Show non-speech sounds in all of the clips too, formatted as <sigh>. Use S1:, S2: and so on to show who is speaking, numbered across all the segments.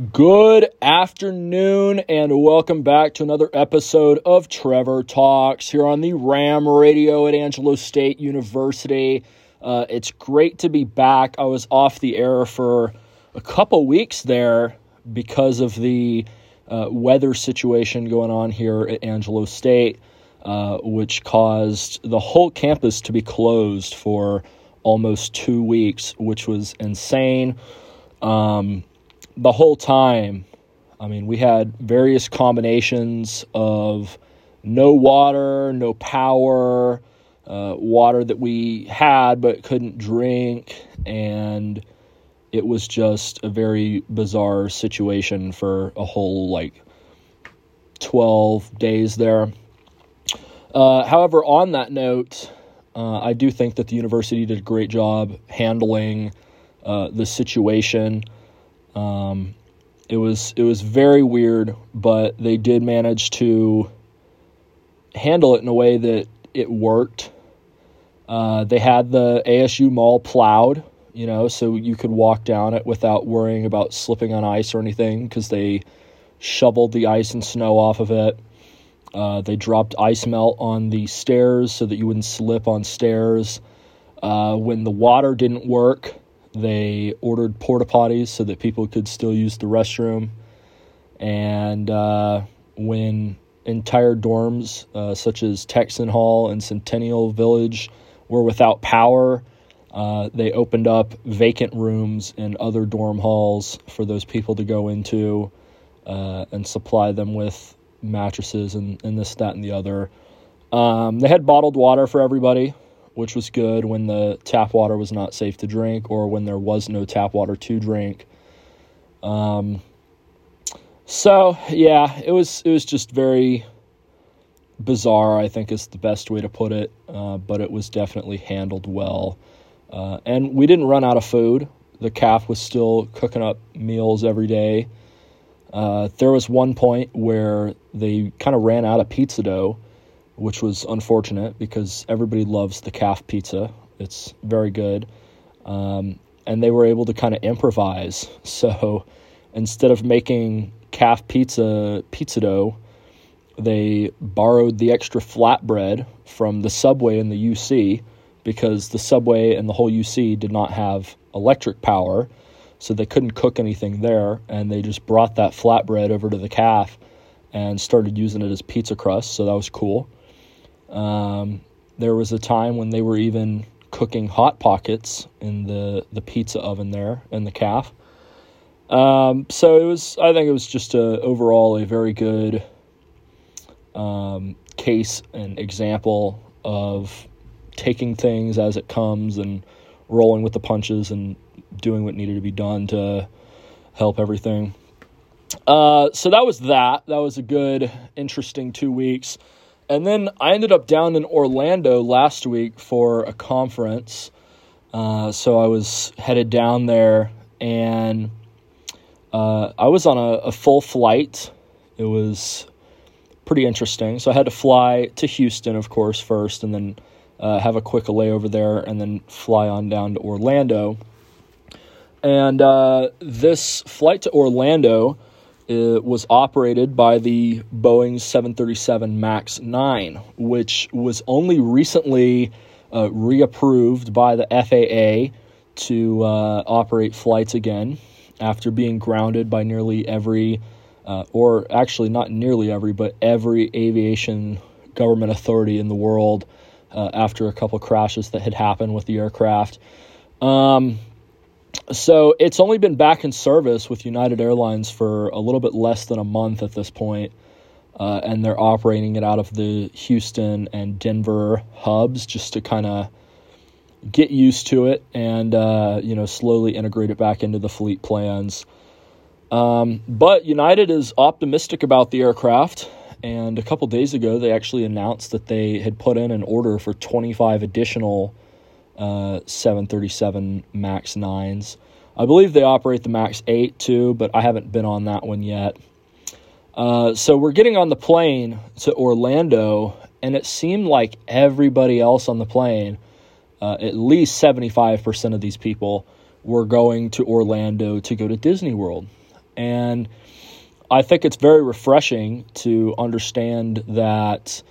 S1: Good afternoon, and welcome back to another episode of Trevor Talks here on the Ram Radio at Angelo State University. Uh, it's great to be back. I was off the air for a couple weeks there because of the uh, weather situation going on here at Angelo State, uh, which caused the whole campus to be closed for almost two weeks, which was insane. Um, the whole time, I mean, we had various combinations of no water, no power, uh, water that we had but couldn't drink, and it was just a very bizarre situation for a whole like 12 days there. Uh, however, on that note, uh, I do think that the university did a great job handling uh, the situation. Um, it was it was very weird, but they did manage to handle it in a way that it worked. Uh, they had the ASU mall plowed, you know, so you could walk down it without worrying about slipping on ice or anything because they shoveled the ice and snow off of it. Uh, they dropped ice melt on the stairs so that you wouldn't slip on stairs. Uh, when the water didn't work, they ordered porta potties so that people could still use the restroom. And uh, when entire dorms, uh, such as Texan Hall and Centennial Village, were without power, uh, they opened up vacant rooms in other dorm halls for those people to go into uh, and supply them with mattresses and, and this, that, and the other. Um, they had bottled water for everybody which was good when the tap water was not safe to drink or when there was no tap water to drink. Um, so yeah, it was it was just very bizarre. I think is the best way to put it, uh, but it was definitely handled well. Uh, and we didn't run out of food. The CAF was still cooking up meals every day. Uh, there was one point where they kind of ran out of pizza dough which was unfortunate because everybody loves the CAF pizza. It's very good. Um, and they were able to kind of improvise. <laughs> So instead of making CAF pizza pizza dough, they borrowed the extra flatbread from the subway in the UC because the subway and the whole UC did not have electric power. So they couldn't cook anything there. And they just brought that flatbread over to the CAF and started using it as pizza crust. So that was cool. Um, there was a time when they were even cooking hot pockets in the the pizza oven there in the CAF. Um, so it was. I think it was just a overall a very good um, case and example of taking things as it comes and rolling with the punches and doing what needed to be done to help everything. Uh, so that was that. That was a good, interesting two weeks. And then I ended up down in Orlando last week for a conference. Uh, so I was headed down there and uh, I was on a, a, full flight. It was pretty interesting. So I had to fly to Houston, of course, first, and then uh, have a quick layover there, and then fly on down to Orlando. And uh, this flight to Orlando it was operated by the Boeing 737 MAX 9, which was only recently uh, reapproved by the FAA to uh, operate flights again after being grounded by nearly every, uh, or actually not nearly every, but every aviation government authority in the world uh, after a couple crashes that had happened with the aircraft. Um, so it's only been back in service with United Airlines for a little bit less than a month at this point, uh, and they're operating it out of the Houston and Denver hubs just to kind of get used to it and uh, you know slowly integrate it back into the fleet plans. Um, but United is optimistic about the aircraft, and a couple days ago they actually announced that they had put in an order for 25 additional uh, 737 MAX 9s. I believe they operate the MAX 8 too, but I haven't been on that one yet. Uh, so we're getting on the plane to Orlando, and it seemed like everybody else on the plane, uh, at least 75% of these people, were going to Orlando to go to Disney World. And I think it's very refreshing to understand that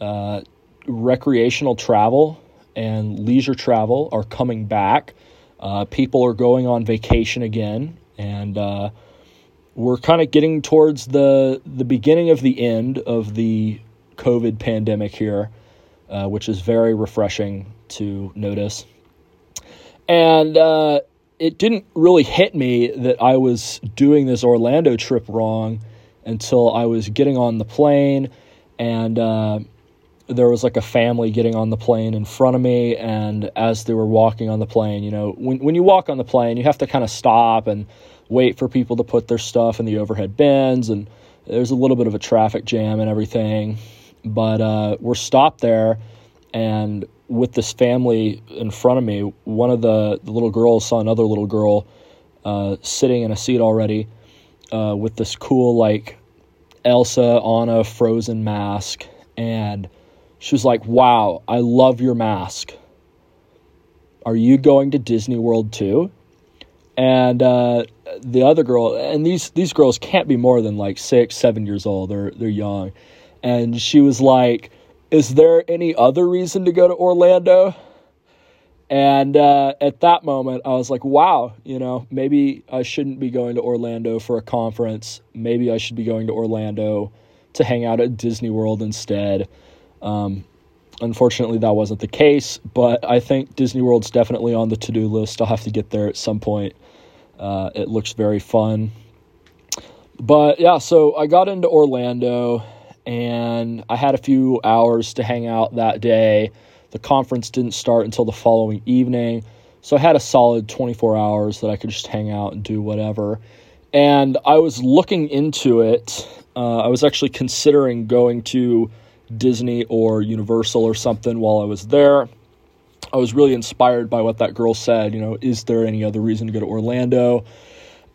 S1: uh, recreational travel and leisure travel are coming back. Uh, people are going on vacation again, and uh, we're kind of getting towards the the beginning of the end of the COVID pandemic here, uh, which is very refreshing to notice. And uh, it didn't really hit me that I was doing this Orlando trip wrong until I was getting on the plane and uh, there was like a family getting on the plane in front of me and as they were walking on the plane you know when, when you walk on the plane you have to kind of stop and wait for people to put their stuff in the overhead bins and there's a little bit of a traffic jam and everything. But uh, we're stopped there and with this family in front of me one of the, the little girls saw another little girl uh, sitting in a seat already uh, with this cool like elsa anna frozen mask and she was like, Wow, I love your mask. Are you going to Disney World too? And uh, the other girl, and these these girls can't be more than like six, seven years old. They're they're young, and she was like, "Is there any other reason to go to Orlando?" And uh, at that moment, I was like, "Wow, you know, maybe I shouldn't be going to Orlando for a conference. Maybe I should be going to Orlando to hang out at Disney World instead." Um, unfortunately, that wasn't the case, but I think Disney World's definitely on the to do list. I'll have to get there at some point. Uh, it looks very fun. But yeah, so I got into Orlando and I had a few hours to hang out that day. The conference didn't start until the following evening. So I had a solid 24 hours that I could just hang out and do whatever. And I was looking into it. Uh, I was actually considering going to Disney or Universal or something while I was there. I was really inspired by what that girl said. You know, is there any other reason to go to Orlando?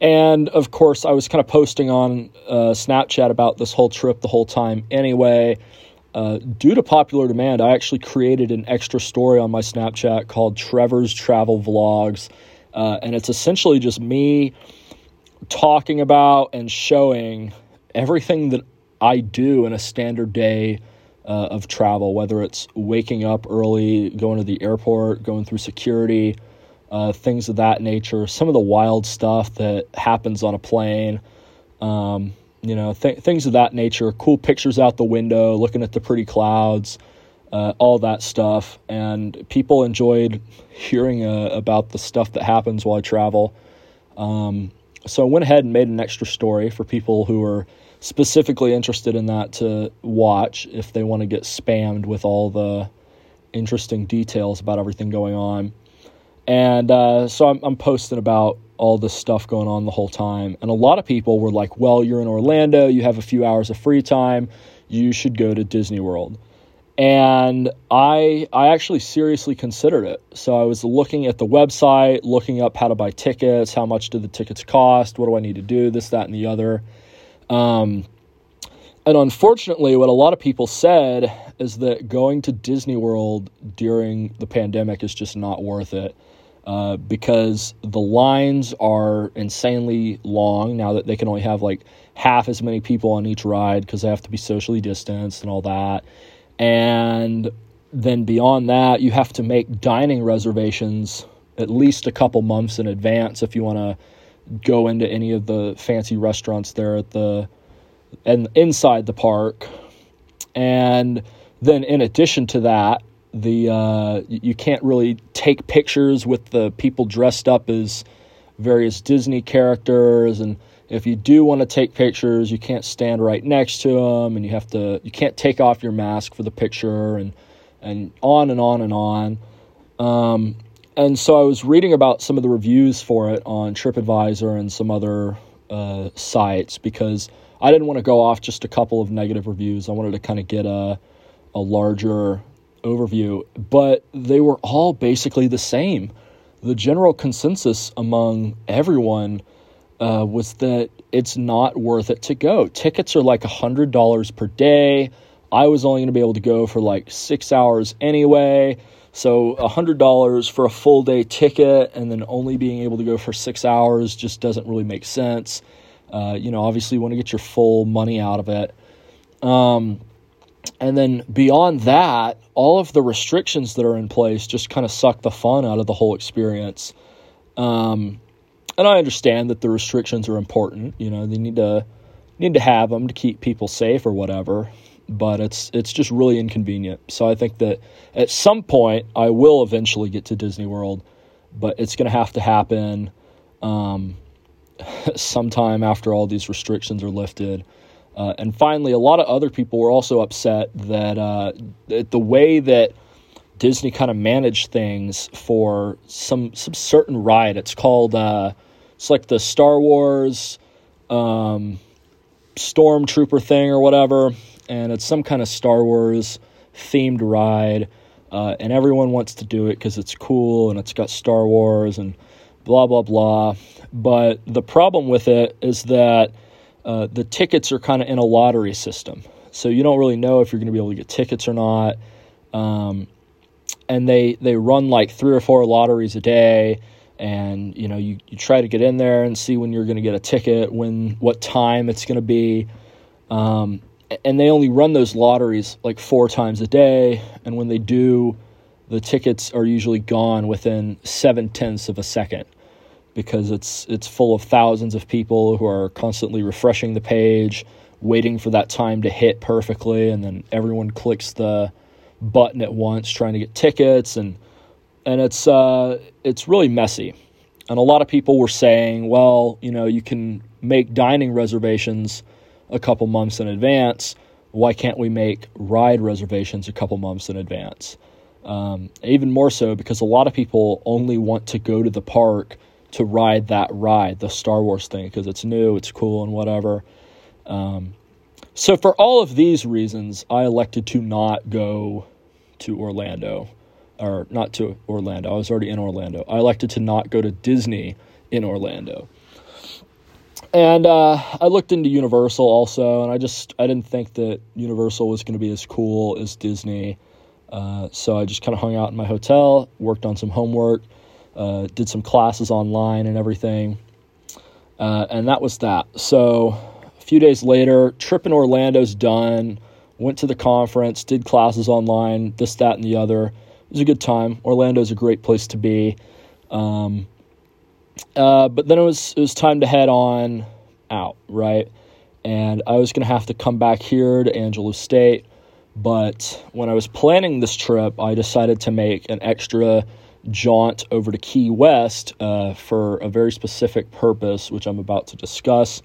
S1: And of course, I was kind of posting on uh, Snapchat about this whole trip the whole time anyway. Uh, due to popular demand, I actually created an extra story on my Snapchat called Trevor's Travel Vlogs. Uh, and it's essentially just me talking about and showing everything that I do in a standard day uh, of travel, whether it's waking up early, going to the airport, going through security, uh, things of that nature, some of the wild stuff that happens on a plane, um, you know, th- things of that nature, cool pictures out the window, looking at the pretty clouds, uh, all that stuff. And people enjoyed hearing uh, about the stuff that happens while I travel. Um, so I went ahead and made an extra story for people who are specifically interested in that to watch if they want to get spammed with all the interesting details about everything going on. And uh, so I'm, I'm posting about all this stuff going on the whole time. And a lot of people were like, well, you're in Orlando, you have a few hours of free time, you should go to Disney World. And I I actually seriously considered it. So I was looking at the website, looking up how to buy tickets, how much do the tickets cost, what do I need to do, this, that, and the other. Um, and unfortunately, what a lot of people said is that going to Disney World during the pandemic is just not worth it uh, because the lines are insanely long now that they can only have like half as many people on each ride because they have to be socially distanced and all that. And then beyond that, you have to make dining reservations at least a couple months in advance if you want to go into any of the fancy restaurants there at the and inside the park. And then in addition to that, the uh, you can't really take pictures with the people dressed up as various Disney characters and if you do want to take pictures, you can't stand right next to them, and you have to you can't take off your mask for the picture, and and on and on and on. Um, and so I was reading about some of the reviews for it on TripAdvisor and some other uh, sites because I didn't want to go off just a couple of negative reviews. I wanted to kind of get a a larger overview, but they were all basically the same. The general consensus among everyone uh, was that it's not worth it to go. Tickets are like $100 per day. I was only going to be able to go for like six hours anyway. So $100 for a full day ticket and then only being able to go for six hours just doesn't really make sense. Uh, you know, obviously, you want to get your full money out of it. Um, and then beyond that, all of the restrictions that are in place just kind of suck the fun out of the whole experience. Um, and I understand that the restrictions are important. You know, they need to need to have them to keep people safe or whatever. But it's it's just really inconvenient. So I think that at some point I will eventually get to Disney World, but it's going to have to happen um, <laughs> sometime after all these restrictions are lifted. Uh, and finally, a lot of other people were also upset that, uh, that the way that Disney kind of managed things for some some certain ride. It's called uh, it's like the Star Wars um, Stormtrooper thing or whatever, and it's some kind of Star Wars themed ride, uh, and everyone wants to do it because it's cool and it's got Star Wars and blah blah blah. But the problem with it is that uh, the tickets are kind of in a lottery system, so you don't really know if you're going to be able to get tickets or not. Um, and they they run like three or four lotteries a day and you know you, you try to get in there and see when you're going to get a ticket when what time it's going to be um, and they only run those lotteries like four times a day and when they do the tickets are usually gone within seven tenths of a second because it's it's full of thousands of people who are constantly refreshing the page waiting for that time to hit perfectly and then everyone clicks the button at once trying to get tickets and and it's uh, it's really messy. And a lot of people were saying, well, you know, you can make dining reservations a couple months in advance. Why can't we make ride reservations a couple months in advance? Um, even more so because a lot of people only want to go to the park to ride that ride, the Star Wars thing, because it's new, it's cool, and whatever. Um, so, for all of these reasons, I elected to not go to Orlando or not to Orlando. I was already in Orlando. I elected to not go to Disney in Orlando. And uh, I looked into Universal also, and I just I didn't think that Universal was going to be as cool as Disney. Uh, so I just kind of hung out in my hotel, worked on some homework, uh, did some classes online and everything, uh, and that was that. So a few days later, trip in Orlando's done. Went to the conference, did classes online, this, that, and the other It was a good time. Orlando is a great place to be. Um, uh, but then it was it was time to head on out, right? And I was gonna have to come back here to Angelo State, but when I was planning this trip, I decided to make an extra jaunt over to Key West uh, for a very specific purpose, which I'm about to discuss.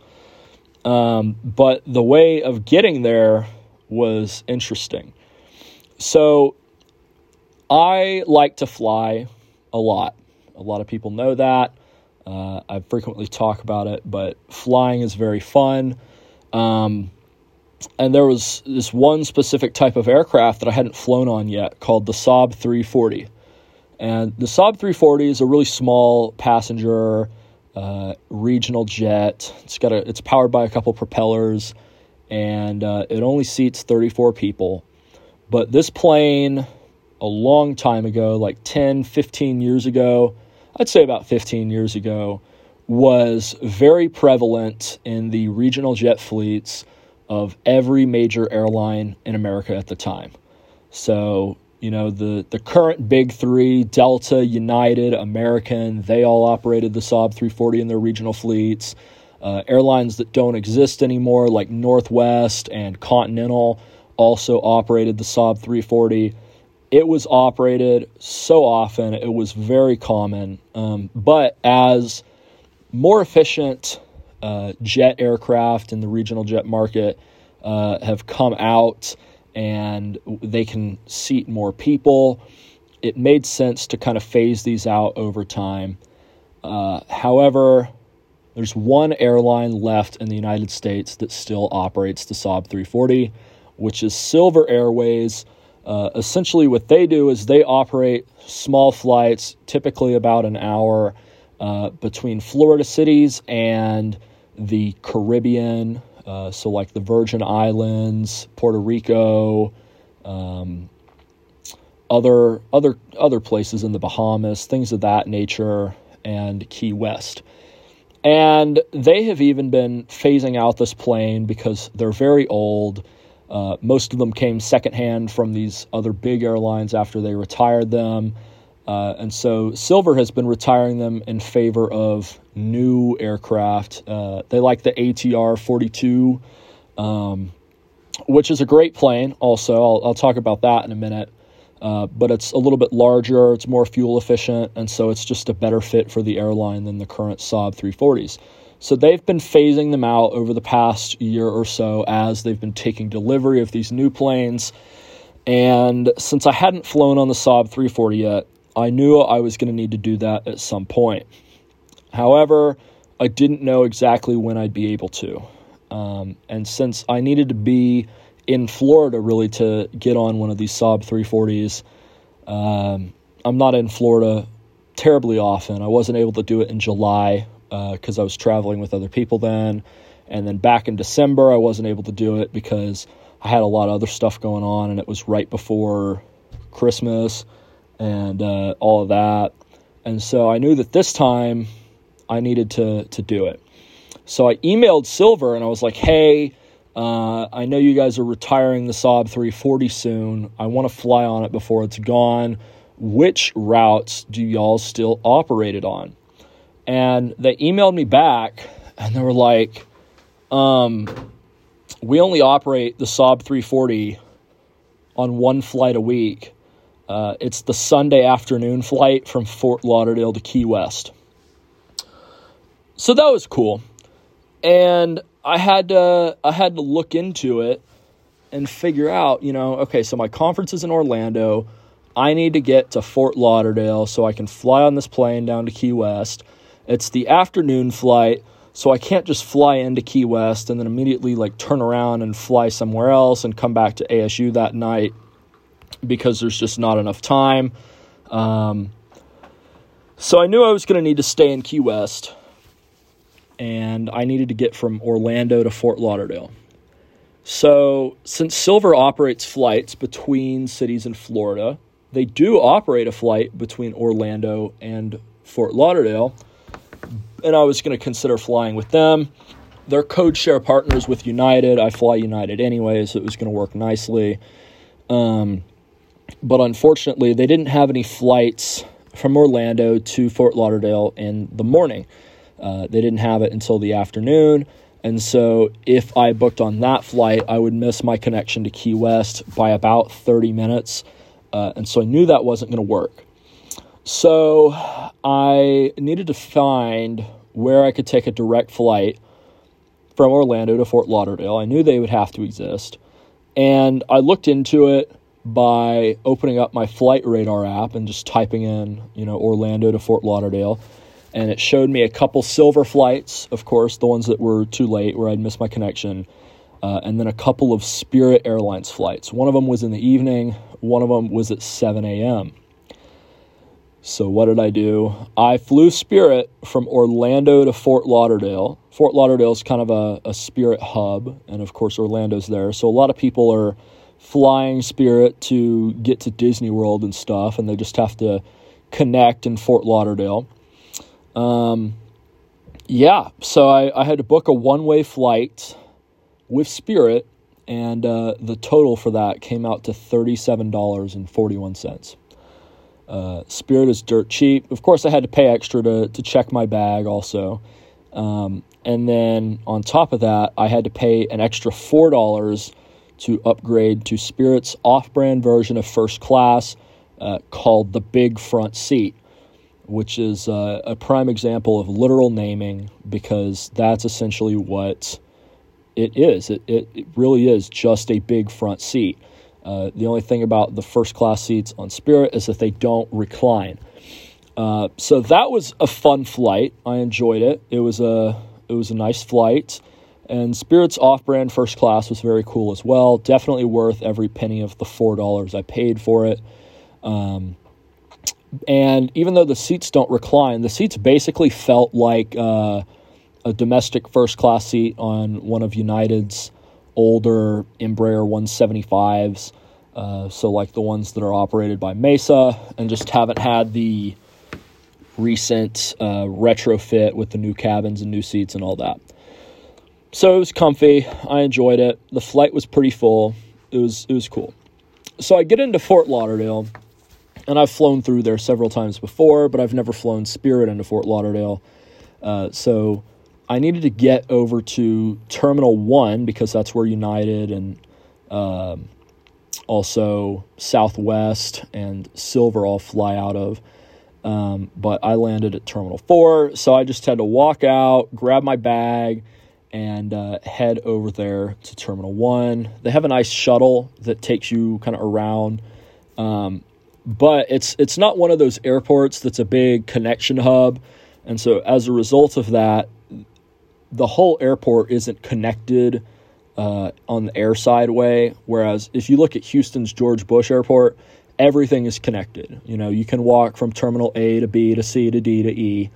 S1: Um, but the way of getting there was interesting. So I like to fly a lot. A lot of people know that. Uh, I frequently talk about it, but flying is very fun. Um, and there was this one specific type of aircraft that I hadn't flown on yet called the Saab 340. And the Saab 340 is a really small passenger uh, regional jet. It's got a, it's powered by a couple propellers, and uh, it only seats 34 people. But this plane a long time ago, like 10, 15 years ago, I'd say about 15 years ago, was very prevalent in the regional jet fleets of every major airline in America at the time. So, you know, the, the current big three, Delta, United, American, they all operated the Saab 340 in their regional fleets. Uh, airlines that don't exist anymore, like Northwest and Continental, also operated the Saab 340 it was operated so often, it was very common. Um, but as more efficient uh, jet aircraft in the regional jet market uh, have come out and they can seat more people, it made sense to kind of phase these out over time. Uh, however, there's one airline left in the United States that still operates the Saab 340, which is Silver Airways. Uh, essentially, what they do is they operate small flights, typically about an hour, uh, between Florida cities and the Caribbean. Uh, so, like the Virgin Islands, Puerto Rico, um, other other other places in the Bahamas, things of that nature, and Key West. And they have even been phasing out this plane because they're very old. Uh, most of them came secondhand from these other big airlines after they retired them. Uh, and so Silver has been retiring them in favor of new aircraft. Uh, they like the ATR 42, um, which is a great plane, also. I'll, I'll talk about that in a minute. Uh, but it's a little bit larger, it's more fuel efficient, and so it's just a better fit for the airline than the current Saab 340s. So they've been phasing them out over the past year or so as they've been taking delivery of these new planes. And since I hadn't flown on the Saab 340 yet, I knew I was going to need to do that at some point. However, I didn't know exactly when I'd be able to. Um, and since I needed to be in Florida really to get on one of these Saab 340s. Um, I'm not in Florida terribly often. I wasn't able to do it in July because uh, I was traveling with other people then. And then back in December, I wasn't able to do it because I had a lot of other stuff going on, and it was right before Christmas and uh, all of that. And so I knew that this time I needed to to do it. So I emailed Silver and I was like, "Hey, uh, I know you guys are retiring the Saab 340 soon. I want to fly on it before it's gone. Which routes do y'all still operate it on? And they emailed me back and they were like, um, we only operate the Saab 340 on one flight a week. Uh, it's the Sunday afternoon flight from Fort Lauderdale to Key West. So that was cool. And I had to I had to look into it and figure out, you know, okay, so my conference is in Orlando. I need to get to Fort Lauderdale so I can fly on this plane down to Key West. It's the afternoon flight, so I can't just fly into Key West and then immediately like turn around and fly somewhere else and come back to ASU that night because there's just not enough time. Um, so I knew I was going to need to stay in Key West and I needed to get from Orlando to Fort Lauderdale. So, since Silver operates flights between cities in Florida, they do operate a flight between Orlando and Fort Lauderdale, and I was going to consider flying with them. They're code share partners with United. I fly United anyway, so it was going to work nicely. Um, but unfortunately, they didn't have any flights from Orlando to Fort Lauderdale in the morning. Uh, they didn't have it until the afternoon. And so if I booked on that flight, I would miss my connection to Key West by about 30 minutes. Uh, and so I knew that wasn't going to work. So I needed to find where I could take a direct flight from Orlando to Fort Lauderdale. I knew they would have to exist. And I looked into it by opening up my flight radar app and just typing in, you know, Orlando to Fort Lauderdale and it showed me a couple silver flights, of course, the ones that were too late where I'd missed my connection, uh, and then a couple of Spirit Airlines flights. One of them was in the evening, one of them was at 7 a.m. So, what did I do? I flew Spirit from Orlando to Fort Lauderdale. Fort Lauderdale is kind of a, a Spirit hub, and of course, Orlando's there. So, a lot of people are flying Spirit to get to Disney World and stuff, and they just have to connect in Fort Lauderdale. Um, yeah, so I, I had to book a one way flight with Spirit, and uh, the total for that came out to $37.41. Uh, Spirit is dirt cheap. Of course, I had to pay extra to, to check my bag also. Um, and then on top of that, I had to pay an extra $4 to upgrade to Spirit's off brand version of first class uh, called the Big Front Seat which is uh, a prime example of literal naming because that's essentially what it is. It, it, it really is just a big front seat. Uh, the only thing about the first class seats on Spirit is that they don't recline. Uh, so that was a fun flight. I enjoyed it. It was a it was a nice flight, and Spirit's off-brand first class was very cool as well. Definitely worth every penny of the four dollars I paid for it. Um, and even though the seats don't recline, the seats basically felt like uh, a domestic first class seat on one of United's older Embraer 175s. Uh, so, like the ones that are operated by Mesa, and just haven't had the recent uh, retrofit with the new cabins and new seats and all that. So it was comfy. I enjoyed it. The flight was pretty full. It was it was cool. So I get into Fort Lauderdale, and I've flown through there several times before, but I've never flown Spirit into Fort Lauderdale. Uh, so I needed to get over to Terminal One because that's where United and uh, also Southwest and Silver all fly out of. Um, but I landed at Terminal 4, so I just had to walk out, grab my bag, and uh, head over there to Terminal 1. They have a nice shuttle that takes you kind of around. Um, but it's it's not one of those airports that's a big connection hub. And so as a result of that, the whole airport isn't connected uh, on the airside way. Whereas if you look at Houston's George Bush Airport, everything is connected. You know, you can walk from Terminal A to B to C to D to E,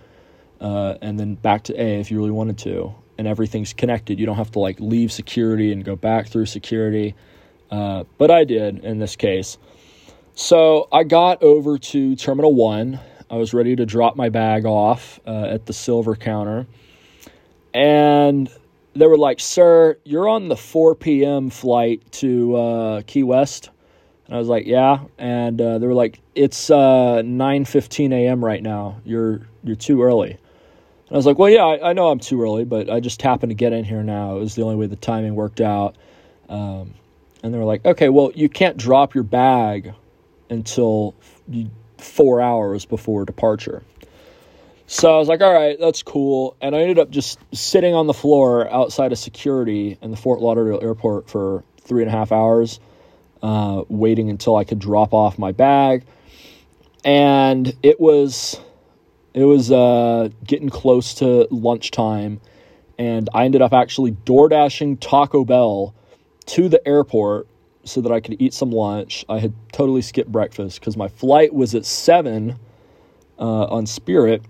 S1: uh, and then back to A if you really wanted to, and everything's connected. You don't have to like leave security and go back through security. Uh, but I did in this case. So I got over to Terminal One. I was ready to drop my bag off uh, at the silver counter, and they were like, "Sir, you're on the 4 p.m. flight to uh, Key West." And I was like, "Yeah." And uh, they were like, "It's 9:15 uh, a.m. right now. You're you're too early." And I was like, "Well, yeah, I, I, know I'm too early, but I just happened to get in here now. It was the only way the timing worked out." Um, and they were like, "Okay, well, you can't drop your bag until four hours before departure." So I was like, all right, that's cool. And I ended up just sitting on the floor outside of security in the Fort Lauderdale airport for three and a half hours, uh, waiting until I could drop off my bag. And it was it was uh, getting close to lunchtime, and I ended up actually door dashing Taco Bell to the airport so that I could eat some lunch. I had totally skipped breakfast because my flight was at seven uh, on Spirit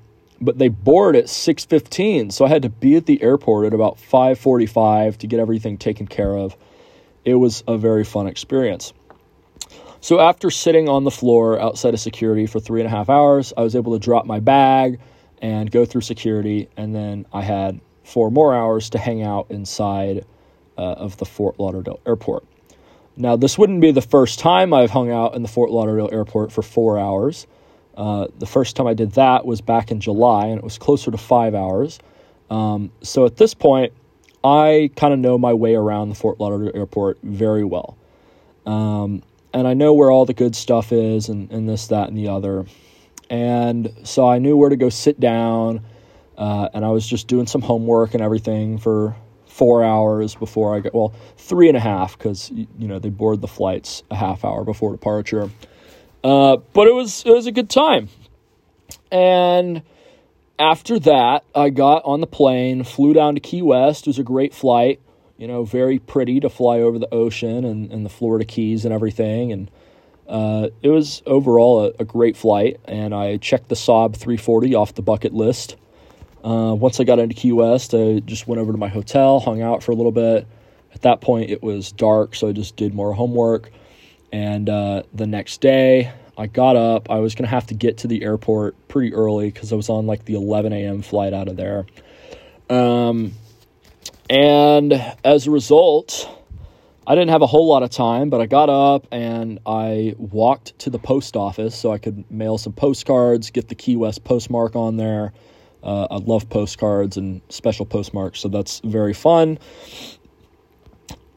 S1: but they board at 6:15, so I had to be at the airport at about 5:45 to get everything taken care of. It was a very fun experience. So after sitting on the floor outside of security for three and a half hours, I was able to drop my bag and go through security, and then I had four more hours to hang out inside uh, of the Fort Lauderdale airport. Now, this wouldn't be the first time I've hung out in the Fort Lauderdale airport for four hours. Uh, the first time I did that was back in July, and it was closer to five hours. Um, so at this point, I kind of know my way around the Fort Lauderdale airport very well. Um, and I know where all the good stuff is, and, and this, that, and the other. And so I knew where to go sit down, uh, and I was just doing some homework and everything for four hours before I got, well, three and a half, because, you know, they board the flights a half hour before departure. Uh, but it was it was a good time. And after that, I got on the plane, flew down to Key West. It was a great flight. You know, very pretty to fly over the ocean and, and the Florida Keys and everything. And uh, it was overall a, a, great flight. And I checked the Saab 340 off the bucket list. Uh, once I got into Key West, I just went over to my hotel, hung out for a little bit. At that point, it was dark, so I just did more homework. And uh, the next day, I got up. I was going to have to get to the airport pretty early because I was on like the 11 a.m. flight out of there. Um, and as a result, I didn't have a whole lot of time, but I got up and I walked to the post office so I could mail some postcards, get the Key West postmark on there. Uh, I love postcards and special postmarks, so that's very fun.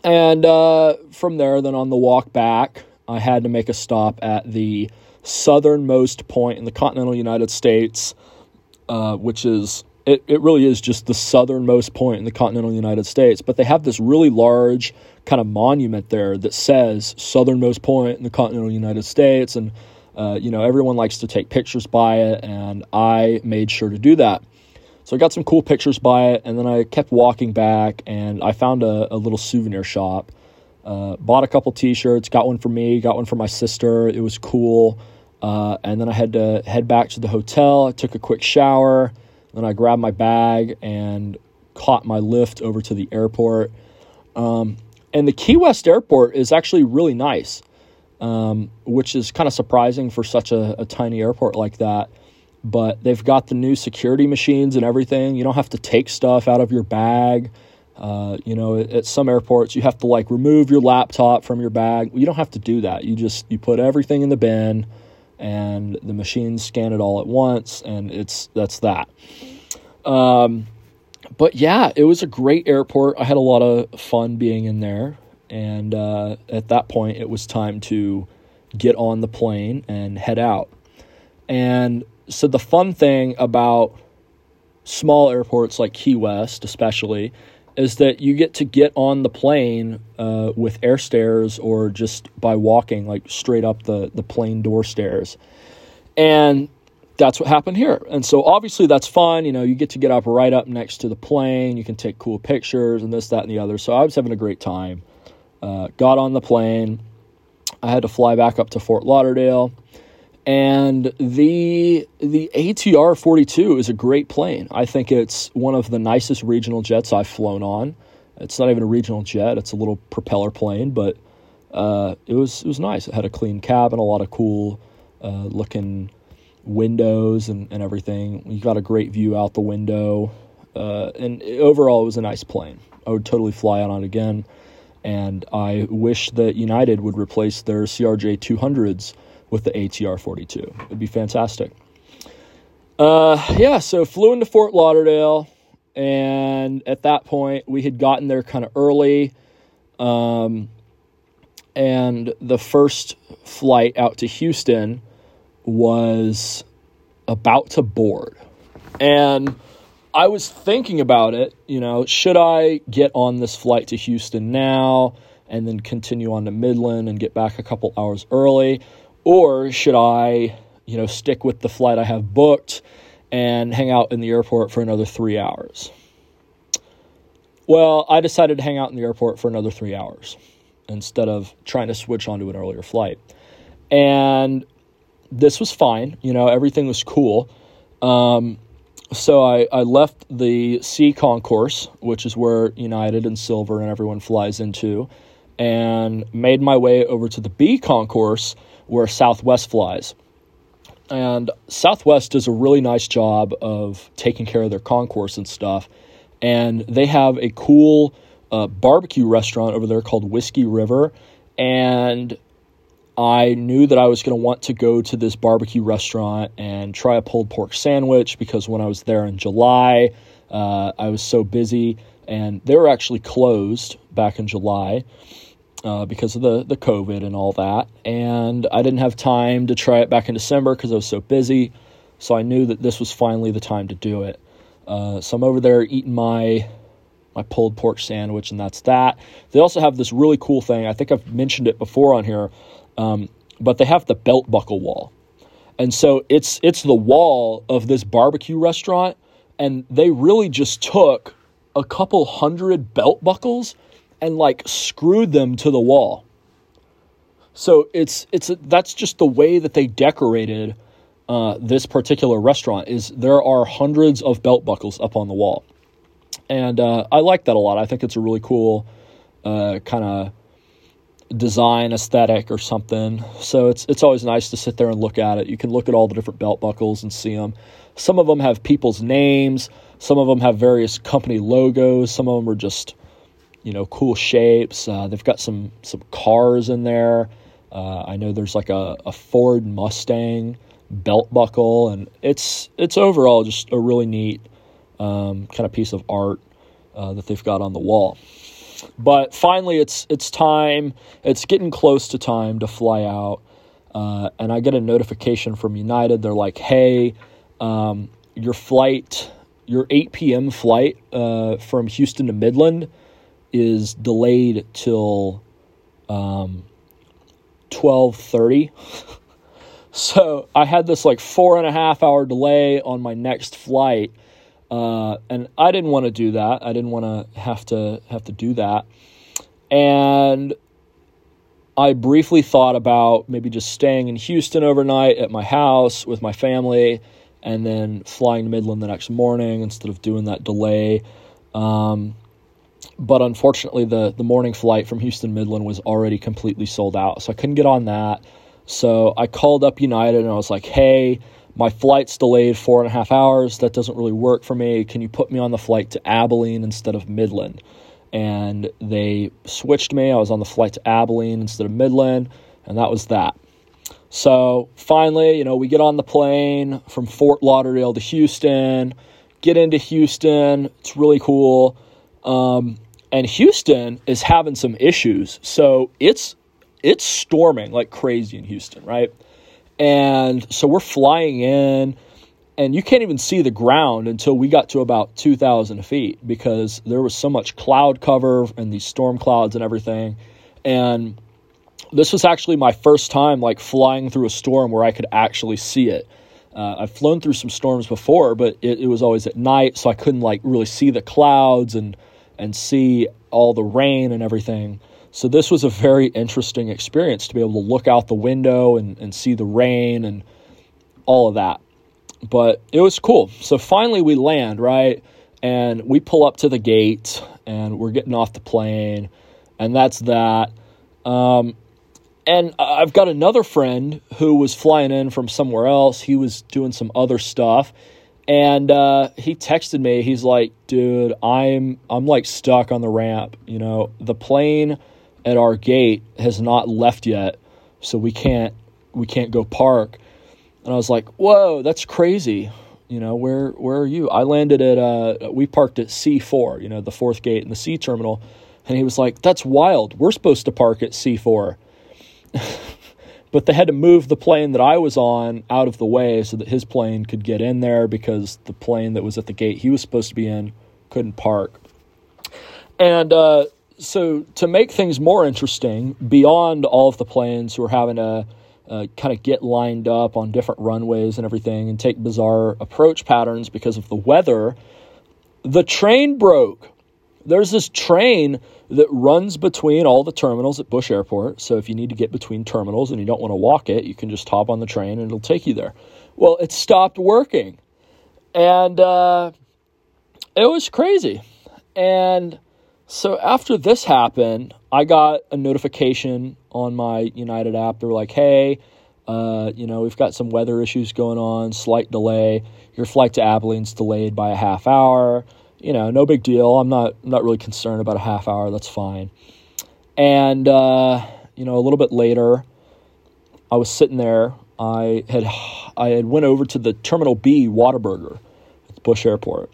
S1: And uh, from there, then on the walk back, I had to make a stop at the southernmost point in the continental United States, uh, which is it, it really is just the southernmost point in the continental United States. But they have this really large kind of monument there that says southernmost point in the continental United States. And, uh, you know, everyone likes to take pictures by it. And I made sure to do that. So I got some cool pictures by it. And then I kept walking back and I found a, a little souvenir shop uh, bought a couple T-shirts, got one for me, got one for my sister. It was cool. Uh, and then I had to head back to the hotel. I took a quick shower. Then I grabbed my bag and caught my lift over to the airport. Um, and the Key West airport is actually really nice, um, which is kind of surprising for such a, a, tiny airport like that. But they've got the new security machines and everything. You don't have to take stuff out of your bag. Uh, you know, at, at some airports, you have to like remove your laptop from your bag. You don't have to do that. You just you put everything in the bin, and the machines scan it all at once, and it's that's that. Um, but yeah, it was a great airport. I had a lot of fun being in there, and uh, at that point, it was time to get on the plane and head out. And so the fun thing about small airports like Key West, especially, is that you get to get on the plane uh, with air stairs or just by walking, like straight up the, the plane door stairs. And that's what happened here. And so obviously that's fun. You know, you get to get up right up next to the plane. You can take cool pictures and this, that, and the other. So I was having a great time. Uh, got on the plane. I had to fly back up to Fort Lauderdale. And the the ATR 42 is a great plane. I think it's one of the nicest regional jets I've flown on. It's not even a regional jet; it's a little propeller plane, but uh, it was it was nice. It had a clean cabin, a lot of cool uh, looking windows and, and everything. You got a great view out the window, uh, and overall, it was a nice plane. I would totally fly on it again, and I wish that United would replace their CRJ 200s with the ATR 42. It'd be fantastic. Uh, yeah, so flew into Fort Lauderdale, and at that point, we had gotten there kind of early. Um, and the first flight out to Houston was about to board. And I was thinking about it, you know, should I get on this flight to Houston now and then continue on to Midland and get back a couple hours early? Or should I, you know, stick with the flight I have booked and hang out in the airport for another three hours? Well, I decided to hang out in the airport for another three hours instead of trying to switch onto an earlier flight. And this was fine. You know, everything was cool. Um, so I, I left the C concourse, which is where United and Silver and everyone flies into, and made my way over to the B concourse, where Southwest flies. And Southwest does a really nice job of taking care of their concourse and stuff. And they have a cool uh, barbecue restaurant over there called Whiskey River. And I knew that I was going to want to go to this barbecue restaurant and try a pulled pork sandwich because when I was there in July, uh, I was so busy and they were actually closed back in July uh, because of the, the COVID and all that. And I didn't have time to try it back in December because I was so busy. So I knew that this was finally the time to do it. Uh, so I'm over there eating my my pulled pork sandwich, and that's that. They also have this really cool thing. I think I've mentioned it before on here, um, but they have the belt buckle wall, and so it's it's the wall of this barbecue restaurant, and they really just took a couple hundred belt buckles and like screwed them to the wall. So it's it's that's just the way that they decorated uh, this particular restaurant. Is there are hundreds of belt buckles up on the wall, and uh, I like that a lot. I think it's a really cool uh, kind of design aesthetic or something. So it's it's always nice to sit there and look at it. You can look at all the different belt buckles and see them. Some of them have people's names. Some of them have various company logos. Some of them are just you know, cool shapes. Uh, they've got some some cars in there. Uh, I know there's like a, a Ford Mustang belt buckle, and it's it's overall just a really neat um, kind of piece of art uh, that they've got on the wall. But finally, it's it's time. It's getting close to time to fly out, uh, and I get a notification from United. They're like, "Hey, um, your flight, your 8 p.m. flight uh, from Houston to Midland." Is delayed till um, 12.30 <laughs> so i had this like four and a half hour delay on my next flight uh, and i didn't want to do that. I didn't want to have to have to do that. And i briefly thought about maybe just staying in houston overnight at my house with my family and then flying to midland the next morning instead of doing that delay. Um, but unfortunately, the the morning flight from Houston Midland was already completely sold out, so I couldn't get on that. So I called up United and I was like, "Hey, my flight's delayed four and a half hours. That doesn't really work for me. Can you put me on the flight to Abilene instead of Midland? And they switched me. I was on the flight to Abilene instead of Midland, and that was that. So finally, you know, we get on the plane from Fort Lauderdale to Houston, get into Houston. It's really cool. Um, and Houston is having some issues. So it's it's storming like crazy in Houston, right? And so we're flying in, and you can't even see the ground until we got to about 2,000 feet because there was so much cloud cover and these storm clouds and everything. And this was actually my first time like flying through a storm where I could actually see it. Uh, I've flown through some storms before, but it, it was always at night, so I couldn't like really see the clouds and and see all the rain and everything. So this was a very interesting experience to be able to look out the window and, and see the rain and all of that. But it was cool. So finally we land, right? And we pull up to the gate and we're getting off the plane, and that's that. Um, and I've got another friend who was flying in from somewhere else. He was doing some other stuff and uh, he texted me. He's like, "Dude, I'm I'm like stuck on the ramp. You know, the plane at our gate has not left yet, so we can't we can't go park." And I was like, "Whoa, that's crazy." You know, where where are you? I landed at uh we parked at C4, you know, the fourth gate in the C terminal. And he was like, "That's wild. We're supposed to park at C4." <laughs> but they had to move the plane that I was on out of the way so that his plane could get in there because the plane that was at the gate he was supposed to be in couldn't park. And uh, so, to make things more interesting, beyond all of the planes who were having to uh, kind of get lined up on different runways and everything and take bizarre approach patterns because of the weather, the train broke. There's this train that runs between all the terminals at Bush Airport. So if you need to get between terminals and you don't want to walk it, you can just hop on the train and it'll take you there. Well, it stopped working. And uh, it was crazy. And so after this happened, I got a notification on my United app. They were like, hey, uh, you know, we've got some weather issues going on, slight delay. Your flight to Abilene's delayed by a half hour you know, no big deal. I'm not I'm not really concerned about a half hour. That's fine. And uh, you know, a little bit later, I was sitting there. I had I had went over to the Terminal B Whataburger at the Bush Airport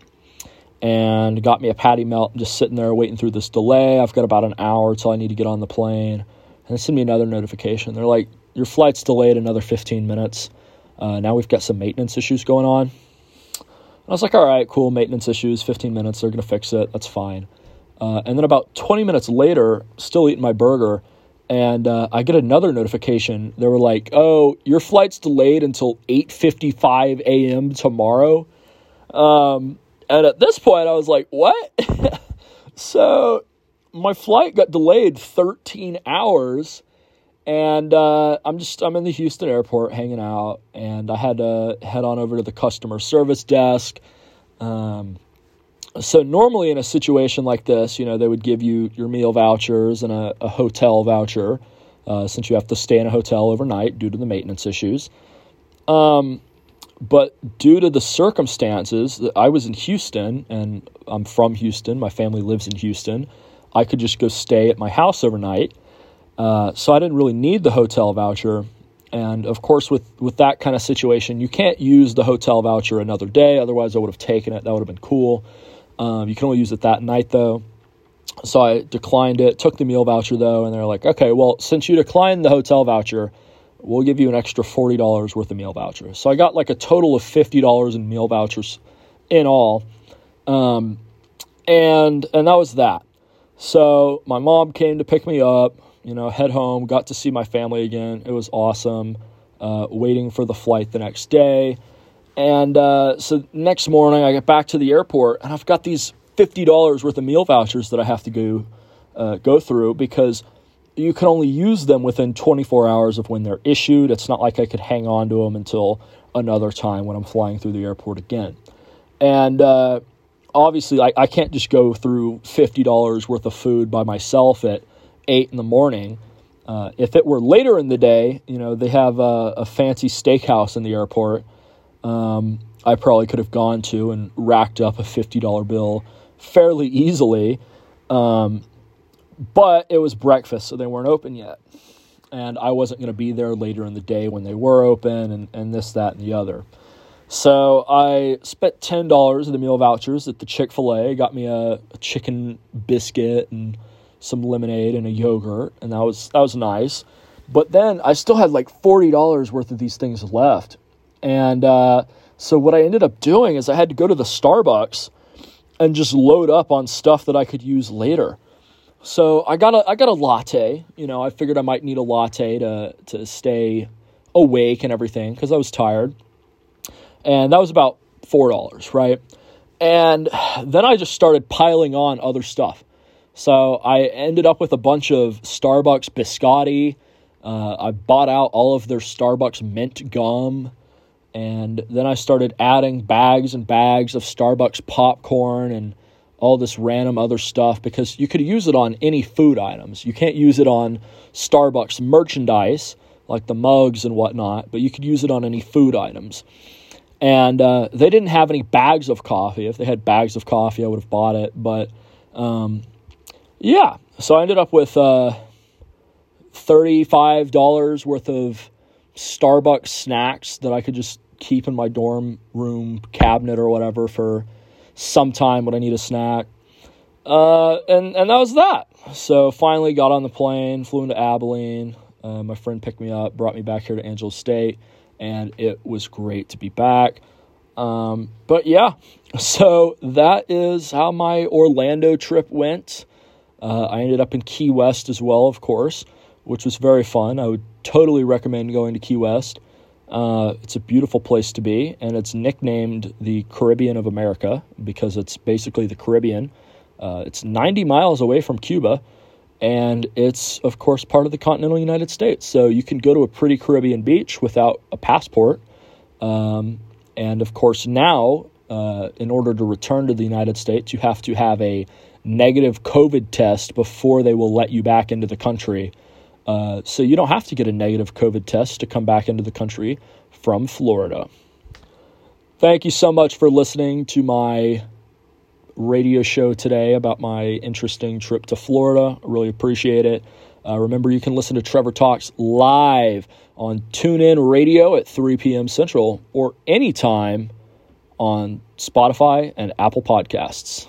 S1: and got me a patty melt just sitting there waiting through this delay. I've got about an hour till I need to get on the plane. And they send me another notification. They're like, your flight's delayed another 15 minutes. Uh, now we've got some maintenance issues going on. I was like, all right, cool, maintenance issues, 15 minutes, they're going to fix it, that's fine. Uh, and then about 20 minutes later, still eating my burger, and uh, I get another notification. They were like, "Oh, your flight's delayed until 8:55 a.m. tomorrow." Um, and at this point, I was like, "What?" <laughs> so my flight got delayed 13 hours and uh, I'm just I'm in the Houston airport hanging out, and I had to head on over to the customer service desk. Um, so normally in a situation like this, you know, they would give you your meal vouchers and a, a hotel voucher, uh, since you have to stay in a hotel overnight due to the maintenance issues. Um, but due to the circumstances, I was in Houston, and I'm from Houston. My family lives in Houston. I could just go stay at my house overnight uh, so I didn't really need the hotel voucher. And of course, with, with that kind of situation, you can't use the hotel voucher another day. Otherwise, I would have taken it. That would have been cool. Um, you can only use it that night, though. So I declined it, took the meal voucher, though, and they're like, okay, well, since you declined the hotel voucher, we'll give you an extra $40 worth of meal vouchers. So I got like a total of $50 in meal vouchers in all. Um, and and that was that. So my mom came to pick me up you know, head home, got to see my family again. It was awesome. Uh, waiting for the flight the next day. And uh, so next morning, I get back to the airport and I've got these $50 worth of meal vouchers that I have to go, uh, go through because you can only use them within 24 hours of when they're issued. It's not like I could hang on to them until another time when I'm flying through the airport again. And uh, obviously, I, I can't just go through $50 worth of food by myself at eight in the morning. Uh, if it were later in the day, you know, they have a, a, fancy steakhouse in the airport, um, I probably could have gone to and racked up a $50 bill fairly easily. Um, but it was breakfast, so they weren't open yet. And I wasn't going to be there later in the day when they were open, and, and this, that, and the other. So I spent ten dollars of the meal vouchers at the Chick Fil A. Got me a, a, chicken biscuit and some lemonade and a yogurt, and that was that was nice. But then I still had like forty dollars worth of these things left, and uh, so what I ended up doing is I had to go to the Starbucks and just load up on stuff that I could use later. So I got a I got a latte. You know, I figured I might need a latte to to stay awake and everything because I was tired and that was about four dollars, right? And then I just started piling on other stuff. So I ended up with a bunch of Starbucks biscotti. Uh, I bought out all of their Starbucks mint gum. And then I started adding bags and bags of Starbucks popcorn and all this random other stuff because you could use it on any food items. You can't use it on Starbucks merchandise like the mugs and whatnot, but you could use it on any food items. And uh, they didn't have any bags of coffee. If they had bags of coffee, I would have bought it. But um, yeah, so I ended up with uh, $35 worth of Starbucks snacks that I could just keep in my dorm room cabinet or whatever for some time when I need a snack. Uh, and, and that was that. So finally got on the plane, flew into Abilene. Uh, my friend picked me up, brought me back here to Angelo State and it was great to be back. Um, but yeah, <laughs> so that is how my Orlando trip went. Uh, I ended up in Key West as well, of course, which was very fun. I would totally recommend going to Key West. Uh, it's a beautiful place to be, and it's nicknamed the Caribbean of America because it's basically the Caribbean. Uh, it's 90 miles away from Cuba, and it's of course part of the continental United States. So you can go to a pretty Caribbean beach without a passport, um, and of course now, uh, in order to return to the United States, you have to have a negative COVID test before they will let you back into the country. Uh, so you don't have to get a negative COVID test to come back into the country from Florida. Thank you so much for listening to my radio show today about my interesting trip to Florida. I really appreciate it. Uh, remember, you can listen to Trevor Talks live on TuneIn Radio at 3 p.m. Central or anytime on Spotify and Apple Podcasts.